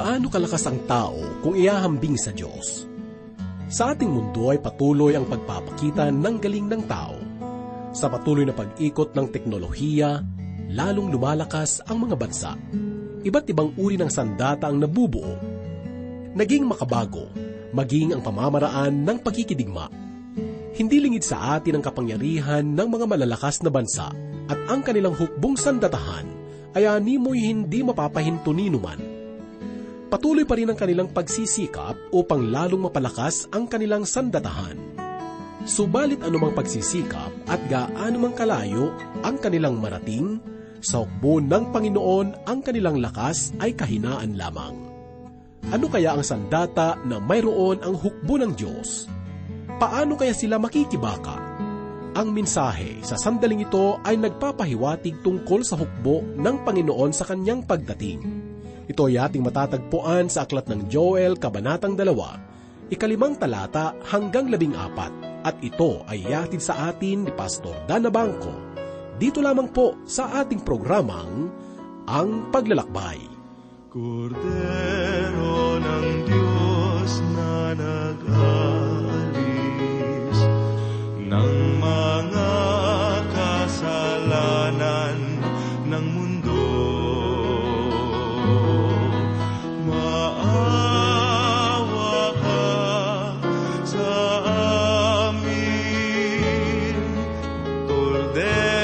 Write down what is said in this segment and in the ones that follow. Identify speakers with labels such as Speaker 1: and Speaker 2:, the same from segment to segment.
Speaker 1: Gaano kalakas ang tao kung iahambing sa Diyos? Sa ating mundo ay patuloy ang pagpapakita ng galing ng tao. Sa patuloy na pag-ikot ng teknolohiya, lalong lumalakas ang mga bansa. Iba't ibang uri ng sandata ang nabubuo. Naging makabago, maging ang pamamaraan ng pagkikidigma. Hindi lingid sa atin ang kapangyarihan ng mga malalakas na bansa at ang kanilang hukbong sandatahan ay animoy hindi mapapahinto ni numan. Patuloy pa rin ang kanilang pagsisikap upang lalong mapalakas ang kanilang sandatahan. Subalit anumang pagsisikap at gaano mang kalayo ang kanilang marating, sa hukbo ng Panginoon ang kanilang lakas ay kahinaan lamang. Ano kaya ang sandata na mayroon ang hukbo ng Diyos? Paano kaya sila makikibaka? Ang mensahe sa sandaling ito ay nagpapahiwatig tungkol sa hukbo ng Panginoon sa kanyang pagdating. Ito ay ating matatagpuan sa Aklat ng Joel, Kabanatang 2, ikalimang talata hanggang labing apat, at ito ay yatid sa atin ni Pastor Dana Bangko. Dito lamang po sa ating programang Ang Paglalakbay.
Speaker 2: Kordero ng Diyos na nag-alis Kordero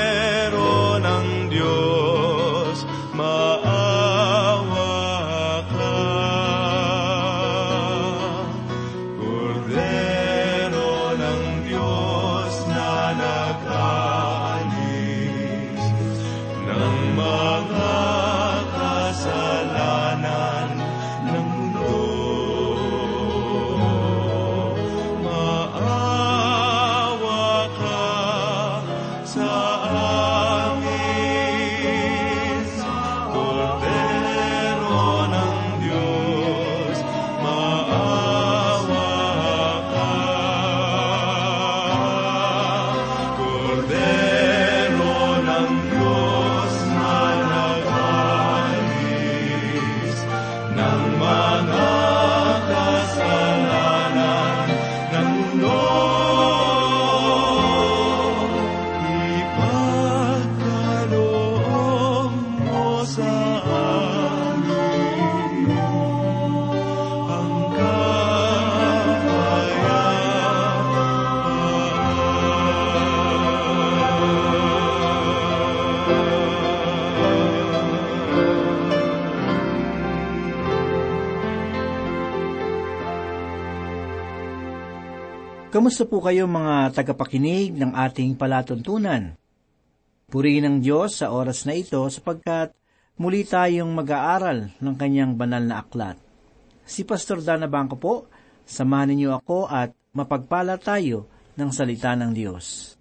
Speaker 3: Kamusta po kayo mga tagapakinig ng ating palatuntunan? Purihin ng Diyos sa oras na ito sapagkat muli tayong mag-aaral ng kanyang banal na aklat. Si Pastor Dana Bangko po, samahan ninyo ako at mapagpala tayo ng salita ng Diyos.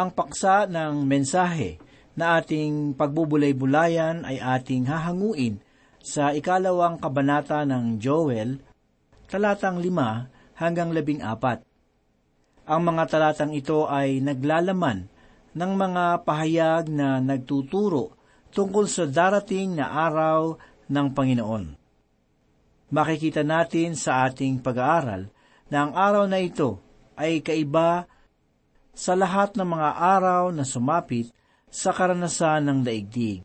Speaker 3: Ang paksa ng mensahe na ating pagbubulay-bulayan ay ating hahanguin sa ikalawang kabanata ng Joel, talatang lima hanggang labing apat. Ang mga talatang ito ay naglalaman ng mga pahayag na nagtuturo tungkol sa darating na araw ng Panginoon. Makikita natin sa ating pag-aaral na ang araw na ito ay kaiba sa lahat ng mga araw na sumapit sa karanasan ng daigdig.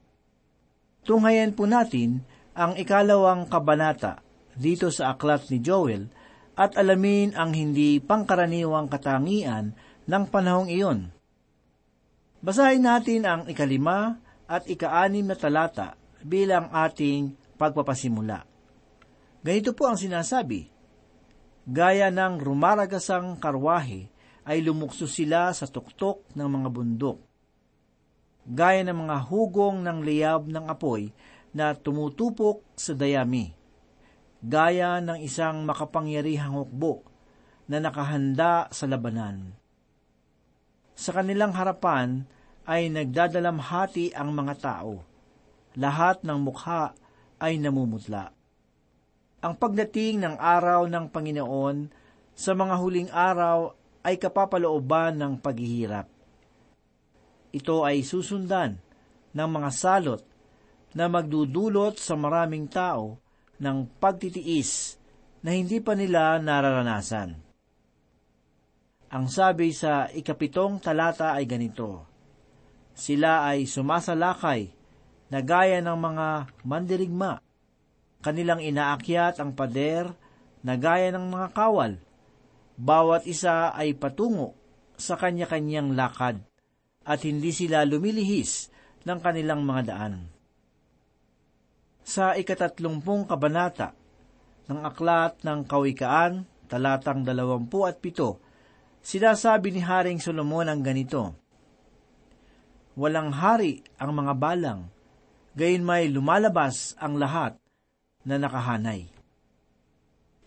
Speaker 3: Tunghayan po natin ang ikalawang kabanata dito sa aklat ni Joel at alamin ang hindi pangkaraniwang katangian ng panahong iyon. Basahin natin ang ikalima at ikaanim na talata bilang ating pagpapasimula. Ganito po ang sinasabi, Gaya ng rumaragasang karwahe ay lumukso sila sa tuktok ng mga bundok. Gaya ng mga hugong ng liyab ng apoy na tumutupok sa dayami. Gaya ng isang makapangyarihang hukbo na nakahanda sa labanan. Sa kanilang harapan ay nagdadalamhati ang mga tao. Lahat ng mukha ay namumutla. Ang pagdating ng araw ng Panginoon sa mga huling araw ay kapapalooban ng paghihirap. Ito ay susundan ng mga salot na magdudulot sa maraming tao ng pagtitiis na hindi pa nila nararanasan. Ang sabi sa ikapitong talata ay ganito, Sila ay sumasalakay na gaya ng mga mandirigma. Kanilang inaakyat ang pader na gaya ng mga kawal. Bawat isa ay patungo sa kanya-kanyang lakad at hindi sila lumilihis ng kanilang mga daan. Sa ikatatlumpung kabanata ng Aklat ng Kawikaan, talatang dalawampu at pito, sinasabi ni Haring Solomon ang ganito, Walang hari ang mga balang, gayon may lumalabas ang lahat na nakahanay.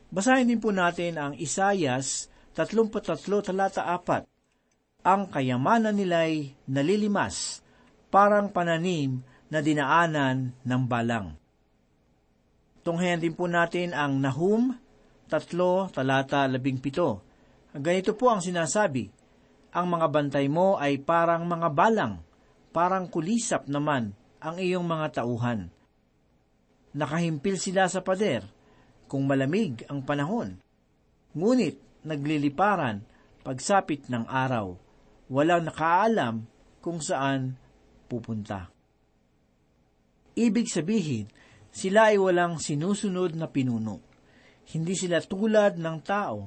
Speaker 3: Basahin din po natin ang Isayas 33 talata 4. Ang kayamanan nila'y nalilimas, parang pananim na dinaanan ng balang. Tunghayan din po natin ang Nahum 3 talata 17. Ganito po ang sinasabi, ang mga bantay mo ay parang mga balang, parang kulisap naman ang iyong mga tauhan. Nakahimpil sila sa pader, kung malamig ang panahon. Ngunit nagliliparan pagsapit ng araw. Walang nakaalam kung saan pupunta. Ibig sabihin, sila ay walang sinusunod na pinuno. Hindi sila tulad ng tao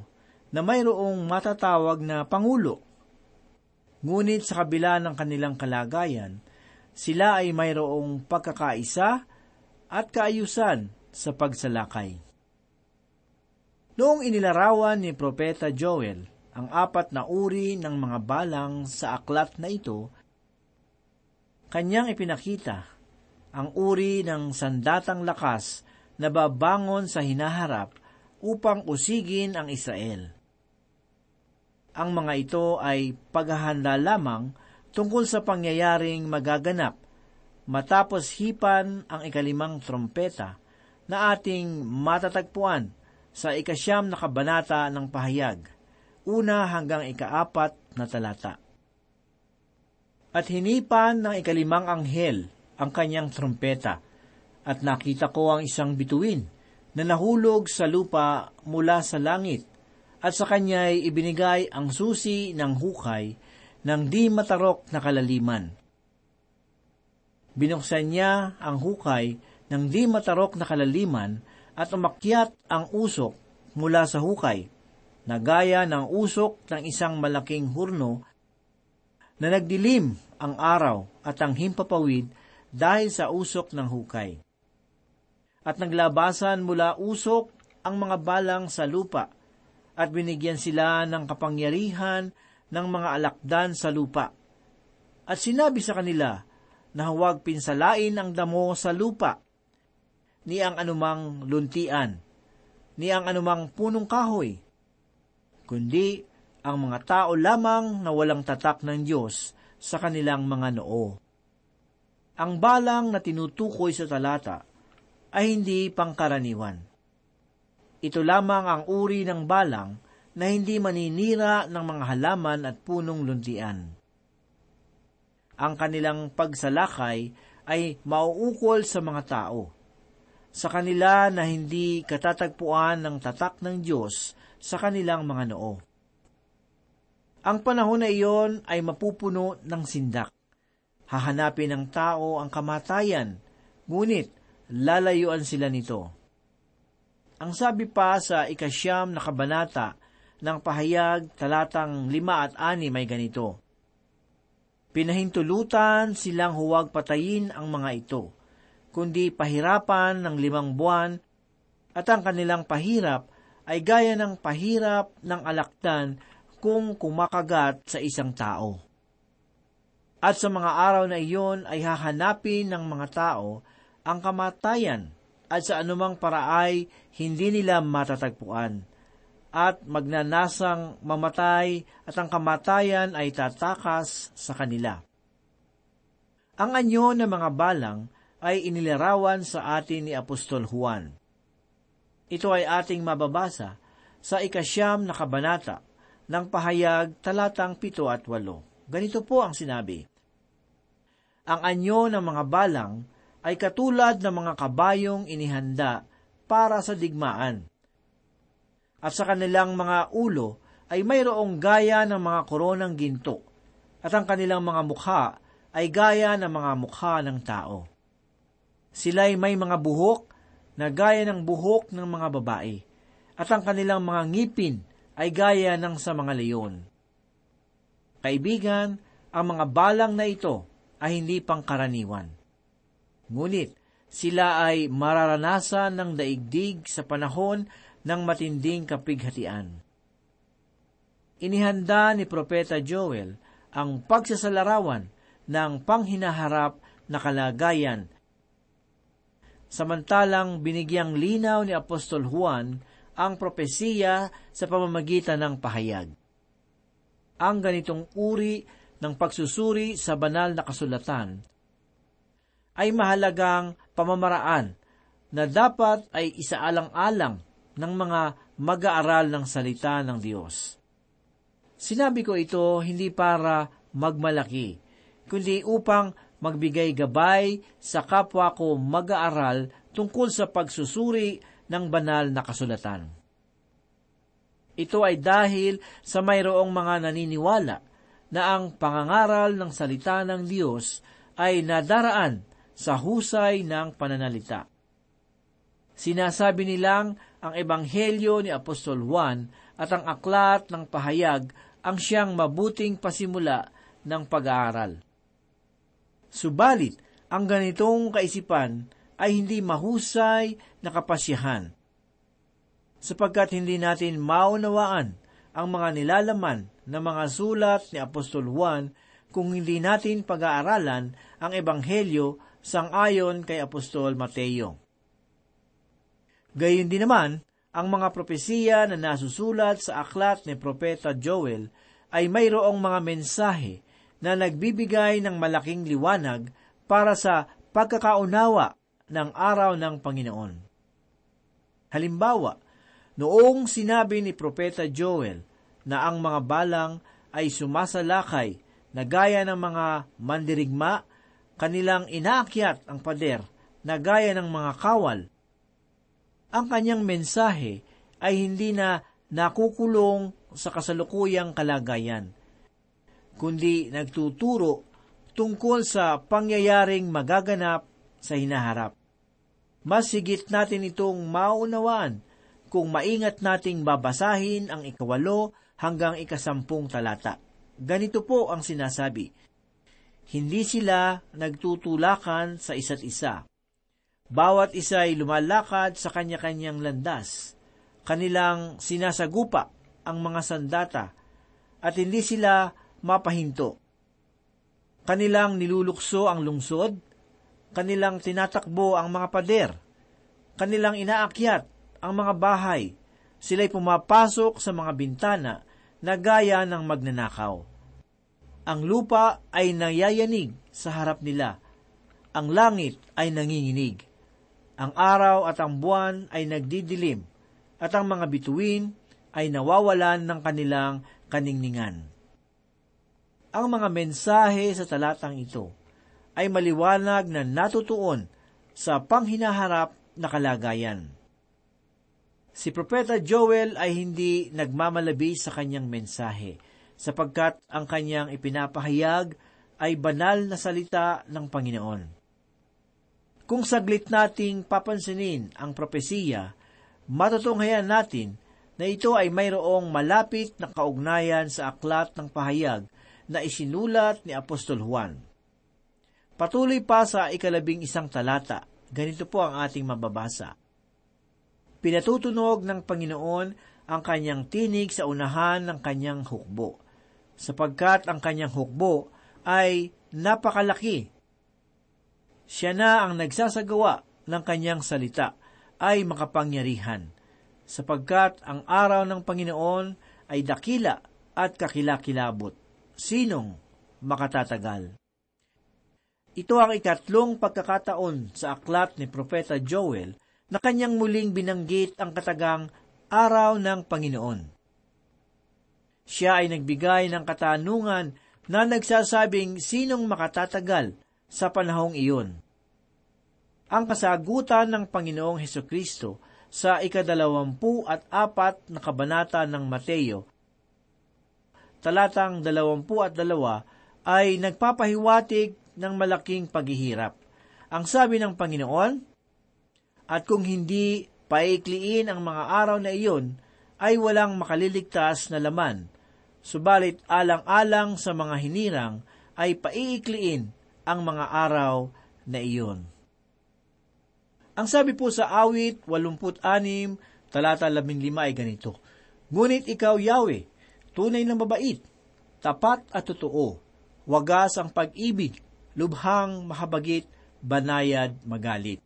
Speaker 3: na mayroong matatawag na pangulo. Ngunit sa kabila ng kanilang kalagayan, sila ay mayroong pagkakaisa at kaayusan sa pagsalakay. Noong inilarawan ni Propeta Joel ang apat na uri ng mga balang sa aklat na ito, kanyang ipinakita ang uri ng sandatang lakas na babangon sa hinaharap upang usigin ang Israel. Ang mga ito ay paghahanda lamang tungkol sa pangyayaring magaganap matapos hipan ang ikalimang trompeta na ating matatagpuan sa ikasyam na kabanata ng pahayag, una hanggang ikaapat na talata. At hinipan ng ikalimang anghel ang kanyang trompeta, at nakita ko ang isang bituin na nahulog sa lupa mula sa langit, at sa kanya'y ibinigay ang susi ng hukay ng di matarok na kalaliman. Binuksan niya ang hukay ng di matarok na kalaliman at umakyat ang usok mula sa hukay, na gaya ng usok ng isang malaking hurno na nagdilim ang araw at ang himpapawid dahil sa usok ng hukay. At naglabasan mula usok ang mga balang sa lupa at binigyan sila ng kapangyarihan ng mga alakdan sa lupa. At sinabi sa kanila na huwag pinsalain ang damo sa lupa ni ang anumang luntian, ni ang anumang punong kahoy, kundi ang mga tao lamang na walang tatak ng Diyos sa kanilang mga noo. Ang balang na tinutukoy sa talata ay hindi pangkaraniwan. Ito lamang ang uri ng balang na hindi maninira ng mga halaman at punong luntian. Ang kanilang pagsalakay ay mauukol sa mga tao sa kanila na hindi katatagpuan ng tatak ng Diyos sa kanilang mga noo. Ang panahon na iyon ay mapupuno ng sindak. Hahanapin ng tao ang kamatayan, ngunit lalayuan sila nito. Ang sabi pa sa ikasyam na kabanata ng pahayag talatang lima at ani may ganito, Pinahintulutan silang huwag patayin ang mga ito, kundi pahirapan ng limang buwan, at ang kanilang pahirap ay gaya ng pahirap ng alakdan kung kumakagat sa isang tao. At sa mga araw na iyon ay hahanapin ng mga tao ang kamatayan at sa anumang paraay hindi nila matatagpuan. At magnanasang mamatay at ang kamatayan ay tatakas sa kanila. Ang anyo ng mga balang ay inilarawan sa atin ni Apostol Juan. Ito ay ating mababasa sa ikasyam na kabanata ng pahayag talatang pito at walo. Ganito po ang sinabi. Ang anyo ng mga balang ay katulad ng mga kabayong inihanda para sa digmaan. At sa kanilang mga ulo ay mayroong gaya ng mga koronang ginto, at ang kanilang mga mukha ay gaya ng mga mukha ng tao. Sila'y may mga buhok na gaya ng buhok ng mga babae, at ang kanilang mga ngipin ay gaya ng sa mga leyon. Kaibigan, ang mga balang na ito ay hindi pangkaraniwan. Ngunit, sila ay mararanasan ng daigdig sa panahon ng matinding kapighatian. Inihanda ni Propeta Joel ang pagsasalarawan ng panghinaharap na kalagayan. Samantalang binigyang linaw ni Apostol Juan ang propesiya sa pamamagitan ng pahayag. Ang ganitong uri ng pagsusuri sa banal na kasulatan ay mahalagang pamamaraan na dapat ay isaalang-alang ng mga mag-aaral ng salita ng Diyos. Sinabi ko ito hindi para magmalaki, kundi upang magbigay gabay sa kapwa ko mag-aaral tungkol sa pagsusuri ng banal na kasulatan. Ito ay dahil sa mayroong mga naniniwala na ang pangangaral ng salita ng Diyos ay nadaraan sa husay ng pananalita. Sinasabi nilang ang ebanghelyo ni Apostol Juan at ang aklat ng pahayag ang siyang mabuting pasimula ng pag-aaral. Subalit, ang ganitong kaisipan ay hindi mahusay na kapasyahan, sapagkat hindi natin maunawaan ang mga nilalaman ng mga sulat ni Apostol Juan kung hindi natin pag-aaralan ang Ebanghelyo sang-ayon kay Apostol Mateo. Gayun din naman, ang mga propesiya na nasusulat sa aklat ni Propeta Joel ay mayroong mga mensahe na nagbibigay ng malaking liwanag para sa pagkakaunawa ng araw ng Panginoon. Halimbawa, noong sinabi ni Propeta Joel na ang mga balang ay sumasalakay na gaya ng mga mandirigma kanilang inaakyat ang pader na gaya ng mga kawal. Ang kanyang mensahe ay hindi na nakukulong sa kasalukuyang kalagayan, kundi nagtuturo tungkol sa pangyayaring magaganap sa hinaharap. Mas higit natin itong maunawaan kung maingat nating babasahin ang ikawalo hanggang ikasampung talata. Ganito po ang sinasabi, hindi sila nagtutulakan sa isa't isa. Bawat isa ay lumalakad sa kanya-kanyang landas. Kanilang sinasagupa ang mga sandata at hindi sila mapahinto. Kanilang nilulukso ang lungsod, kanilang tinatakbo ang mga pader, kanilang inaakyat ang mga bahay, sila'y pumapasok sa mga bintana na gaya ng magnanakaw. Ang lupa ay nayayanig sa harap nila. Ang langit ay nanginginig. Ang araw at ang buwan ay nagdidilim, at ang mga bituin ay nawawalan ng kanilang kaningningan. Ang mga mensahe sa talatang ito ay maliwanag na natutuon sa panghinaharap na kalagayan. Si Propeta Joel ay hindi nagmamalabi sa kanyang mensahe sapagkat ang kanyang ipinapahayag ay banal na salita ng Panginoon. Kung saglit nating papansinin ang propesiya, matutunghayan natin na ito ay mayroong malapit na kaugnayan sa aklat ng pahayag na isinulat ni Apostol Juan. Patuloy pa sa ikalabing isang talata, ganito po ang ating mababasa. Pinatutunog ng Panginoon ang kanyang tinig sa unahan ng kanyang hukbo sapagkat ang kanyang hukbo ay napakalaki. Siya na ang nagsasagawa ng kanyang salita ay makapangyarihan, sapagkat ang araw ng Panginoon ay dakila at kakilakilabot. Sinong makatatagal? Ito ang ikatlong pagkakataon sa aklat ni Propeta Joel na kanyang muling binanggit ang katagang araw ng Panginoon. Siya ay nagbigay ng katanungan na nagsasabing sinong makatatagal sa panahong iyon. Ang kasagutan ng Panginoong Heso Kristo sa ikadalawampu at apat na kabanata ng Mateo, talatang dalawampu at dalawa, ay nagpapahiwatig ng malaking paghihirap. Ang sabi ng Panginoon, At kung hindi paikliin ang mga araw na iyon, ay walang makaliligtas na laman. Subalit alang-alang sa mga hinirang ay paiikliin ang mga araw na iyon. Ang sabi po sa awit 86, talata 15 ay ganito, Ngunit ikaw, Yahweh, tunay na mabait, tapat at totoo, wagas ang pag-ibig, lubhang mahabagit, banayad magalit.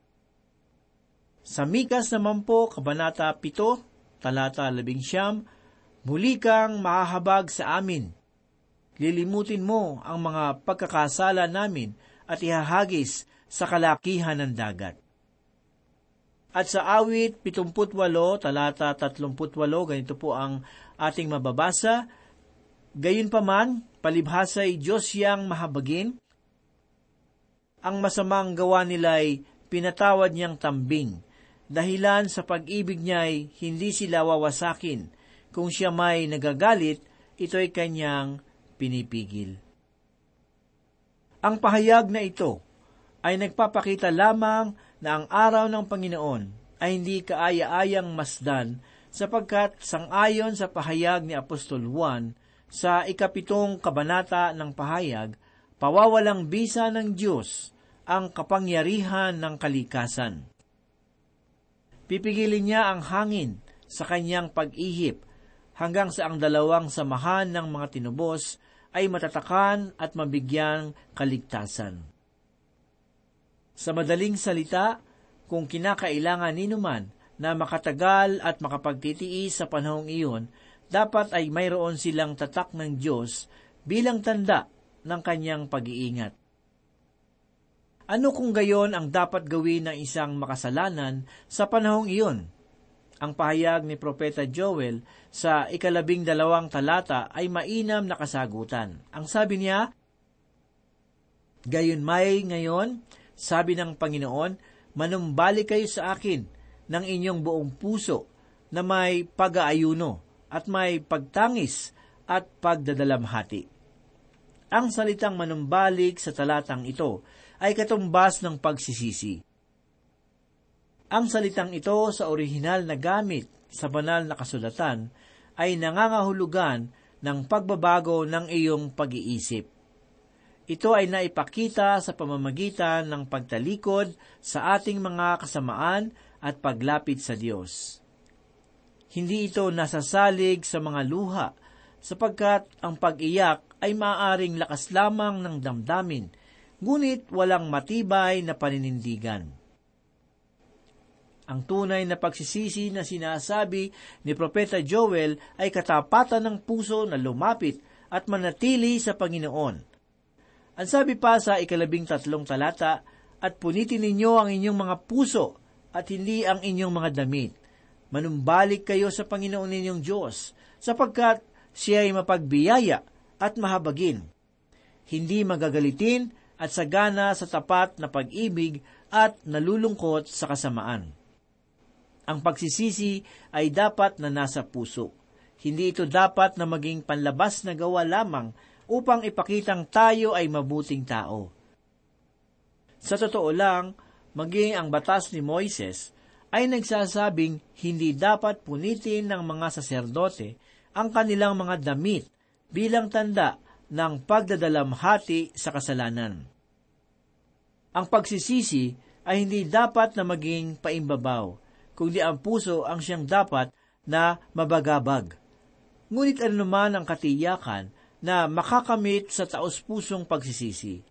Speaker 3: Sa Mikas naman po, Kabanata 7, talata 11, Muli kang mahahabag sa amin. Lilimutin mo ang mga pagkakasala namin at ihahagis sa kalakihan ng dagat. At sa awit 78, talata 38, ganito po ang ating mababasa, Gayunpaman, palibhasay Diyos yang mahabagin, ang masamang gawa nila'y pinatawad niyang tambing, dahilan sa pag-ibig niya'y hindi sila wawasakin, kung siya may nagagalit, ito'y kanyang pinipigil. Ang pahayag na ito ay nagpapakita lamang na ang araw ng Panginoon ay hindi kaaya-ayang masdan sapagkat sangayon sa pahayag ni Apostol Juan sa ikapitong kabanata ng pahayag, pawawalang bisa ng Diyos ang kapangyarihan ng kalikasan. Pipigilin niya ang hangin sa kanyang pag-ihip hanggang sa ang dalawang samahan ng mga tinubos ay matatakan at mabigyang kaligtasan. Sa madaling salita, kung kinakailangan ninuman na makatagal at makapagtitiis sa panahong iyon, dapat ay mayroon silang tatak ng Diyos bilang tanda ng kanyang pag-iingat. Ano kung gayon ang dapat gawin ng isang makasalanan sa panahong iyon? Ang pahayag ni Propeta Joel sa ikalabing dalawang talata ay mainam na kasagutan. Ang sabi niya, Gayon may ngayon, sabi ng Panginoon, manumbalik kayo sa akin ng inyong buong puso na may pag-aayuno at may pagtangis at pagdadalamhati. Ang salitang manumbalik sa talatang ito ay katumbas ng pagsisisi. Ang salitang ito sa orihinal na gamit sa banal na kasulatan ay nangangahulugan ng pagbabago ng iyong pag-iisip. Ito ay naipakita sa pamamagitan ng pagtalikod sa ating mga kasamaan at paglapit sa Diyos. Hindi ito nasasalig sa mga luha, sapagkat ang pag-iyak ay maaring lakas lamang ng damdamin, ngunit walang matibay na paninindigan. Ang tunay na pagsisisi na sinasabi ni Propeta Joel ay katapatan ng puso na lumapit at manatili sa Panginoon ang sabi pa sa ikalabing tatlong talata, at punitin ninyo ang inyong mga puso at hindi ang inyong mga damit. Manumbalik kayo sa Panginoon ninyong Diyos, sapagkat siya ay mapagbiyaya at mahabagin. Hindi magagalitin at sagana sa tapat na pag-ibig at nalulungkot sa kasamaan. Ang pagsisisi ay dapat na nasa puso. Hindi ito dapat na maging panlabas na gawa lamang upang ipakitang tayo ay mabuting tao. Sa totoo lang, maging ang batas ni Moises ay nagsasabing hindi dapat punitin ng mga saserdote ang kanilang mga damit bilang tanda ng pagdadalamhati sa kasalanan. Ang pagsisisi ay hindi dapat na maging paimbabaw, kundi ang puso ang siyang dapat na mabagabag. Ngunit ano naman ang katiyakan na makakamit sa taos-pusong pagsisisi.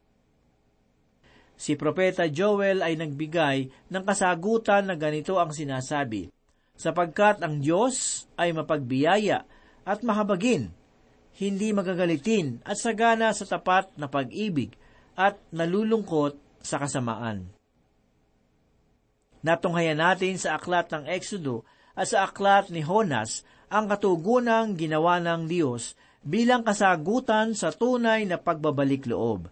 Speaker 3: Si Propeta Joel ay nagbigay ng kasagutan na ganito ang sinasabi, sapagkat ang Diyos ay mapagbiyaya at mahabagin, hindi magagalitin at sagana sa tapat na pag-ibig at nalulungkot sa kasamaan. Natunghayan natin sa aklat ng Exodo at sa aklat ni Honas ang katugunang ginawa ng Diyos bilang kasagutan sa tunay na pagbabalik loob.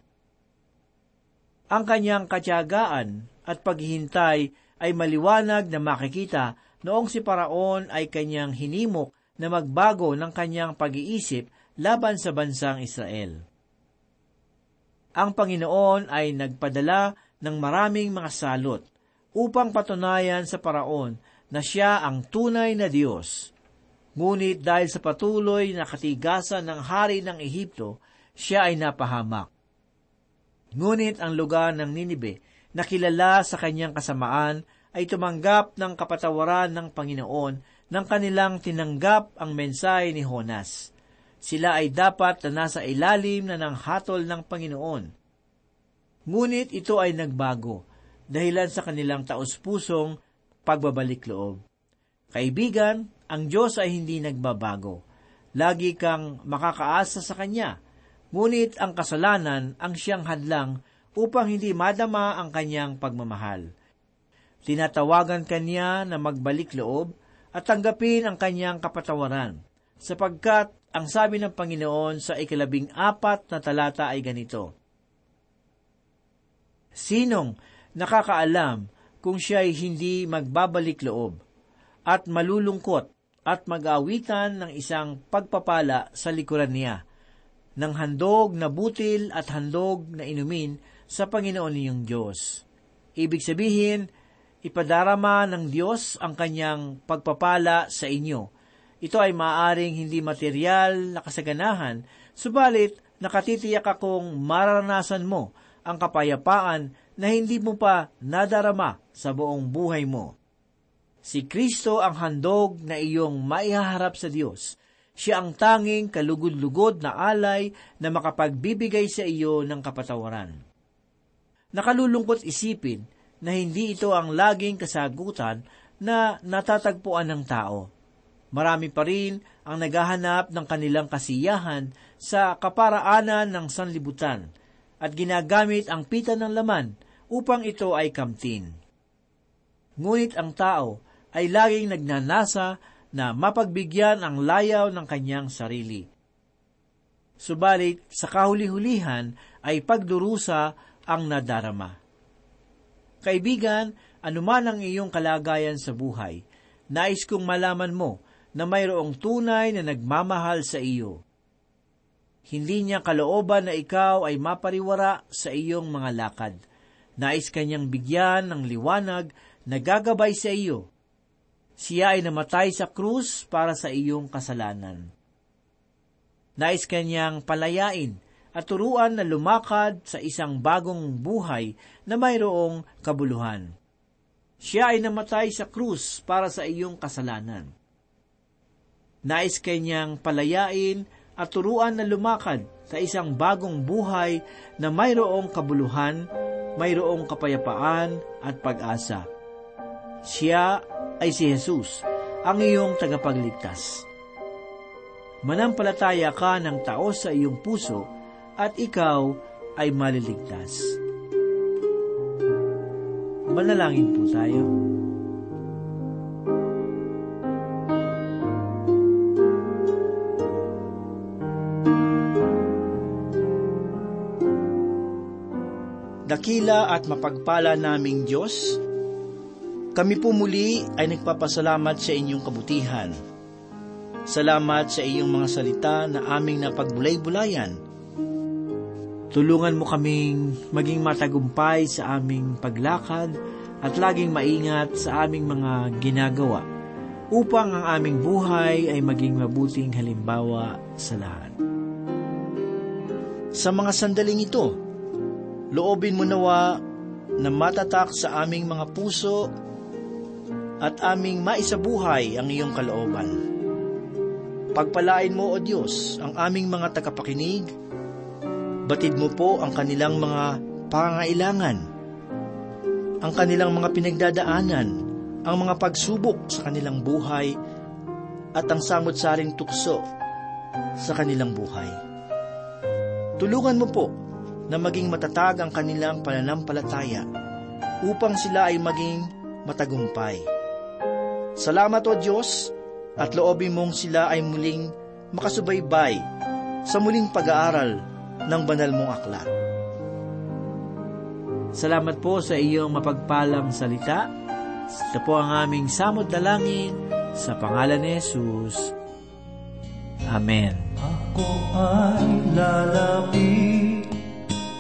Speaker 3: Ang kanyang katyagaan at paghihintay ay maliwanag na makikita noong si Paraon ay kanyang hinimok na magbago ng kanyang pag-iisip laban sa bansang Israel. Ang Panginoon ay nagpadala ng maraming mga salot upang patunayan sa Paraon na siya ang tunay na Diyos. Ngunit dahil sa patuloy na katigasan ng hari ng Ehipto, siya ay napahamak. Ngunit ang lugar ng Ninibe na kilala sa kanyang kasamaan ay tumanggap ng kapatawaran ng Panginoon nang kanilang tinanggap ang mensahe ni Honas. Sila ay dapat na nasa ilalim na ng hatol ng Panginoon. Ngunit ito ay nagbago dahilan sa kanilang taus-pusong pagbabalik loob. Kaibigan, ang Diyos ay hindi nagbabago. Lagi kang makakaasa sa Kanya. Ngunit ang kasalanan ang siyang hadlang upang hindi madama ang kanyang pagmamahal. Tinatawagan kanya na magbalik loob at tanggapin ang kanyang kapatawaran, sapagkat ang sabi ng Panginoon sa ikalabing apat na talata ay ganito, Sinong nakakaalam kung siya ay hindi magbabalik loob at malulungkot at mag-awitan ng isang pagpapala sa likuran niya, ng handog na butil at handog na inumin sa Panginoon niyong Diyos. Ibig sabihin, ipadarama ng Diyos ang kanyang pagpapala sa inyo. Ito ay maaring hindi material na kasaganahan, subalit nakatitiyak akong mararanasan mo ang kapayapaan na hindi mo pa nadarama sa buong buhay mo. Si Kristo ang handog na iyong maihaharap sa Diyos. Siya ang tanging kalugod-lugod na alay na makapagbibigay sa iyo ng kapatawaran. Nakalulungkot isipin na hindi ito ang laging kasagutan na natatagpuan ng tao. Marami pa rin ang naghahanap ng kanilang kasiyahan sa kaparaanan ng sanlibutan at ginagamit ang pita ng laman upang ito ay kamtin. Ngunit ang tao ay laging nagnanasa na mapagbigyan ang layaw ng kanyang sarili. Subalit sa kahuli-hulihan ay pagdurusa ang nadarama. Kaibigan, anuman ang iyong kalagayan sa buhay, nais kong malaman mo na mayroong tunay na nagmamahal sa iyo. Hindi niya kalooban na ikaw ay mapariwara sa iyong mga lakad. Nais kanyang bigyan ng liwanag na gagabay sa iyo. Siya ay namatay sa krus para sa iyong kasalanan. Nais kanyang palayain at turuan na lumakad sa isang bagong buhay na mayroong kabuluhan. Siya ay namatay sa krus para sa iyong kasalanan. Nais kanyang palayain at turuan na lumakad sa isang bagong buhay na mayroong kabuluhan, mayroong kapayapaan at pag-asa. Siya ay si Jesus, ang iyong tagapagligtas. Manampalataya ka ng tao sa iyong puso at ikaw ay maliligtas. Manalangin po tayo. Dakila at mapagpala naming Diyos, kami po muli ay nagpapasalamat sa inyong kabutihan. Salamat sa iyong mga salita na aming napagbulay-bulayan Tulungan mo kaming maging matagumpay sa aming paglakad at laging maingat sa aming mga ginagawa upang ang aming buhay ay maging mabuting halimbawa sa lahat. Sa mga sandaling ito, loobin mo nawa na matatak sa aming mga puso at aming maisabuhay ang iyong kalooban. Pagpalain mo, O Diyos, ang aming mga tagapakinig Batid mo po ang kanilang mga pangailangan, ang kanilang mga pinagdadaanan, ang mga pagsubok sa kanilang buhay, at ang samot-saring tukso sa kanilang buhay. Tulungan mo po na maging matatag ang kanilang pananampalataya upang sila ay maging matagumpay. Salamat o Diyos at loobin mong sila ay muling makasubaybay sa muling pag-aaral ng banal mong aklat. Salamat po sa iyong mapagpalang salita. Ito po ang aming samod na langin sa pangalan ni Jesus. Amen.
Speaker 4: Ako ay lalapit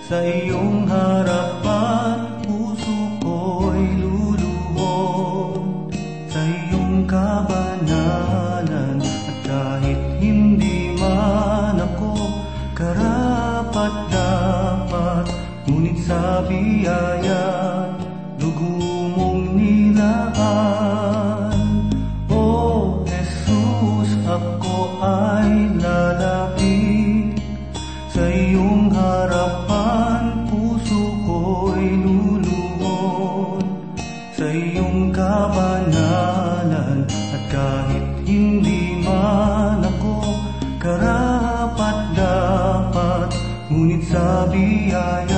Speaker 4: sa iyong harapan, puso ko'y luluhon Sa iyong kabanalan At kahit hindi man ako karapat-dapat Ngunit sa biyaya Ngunit sa biyaya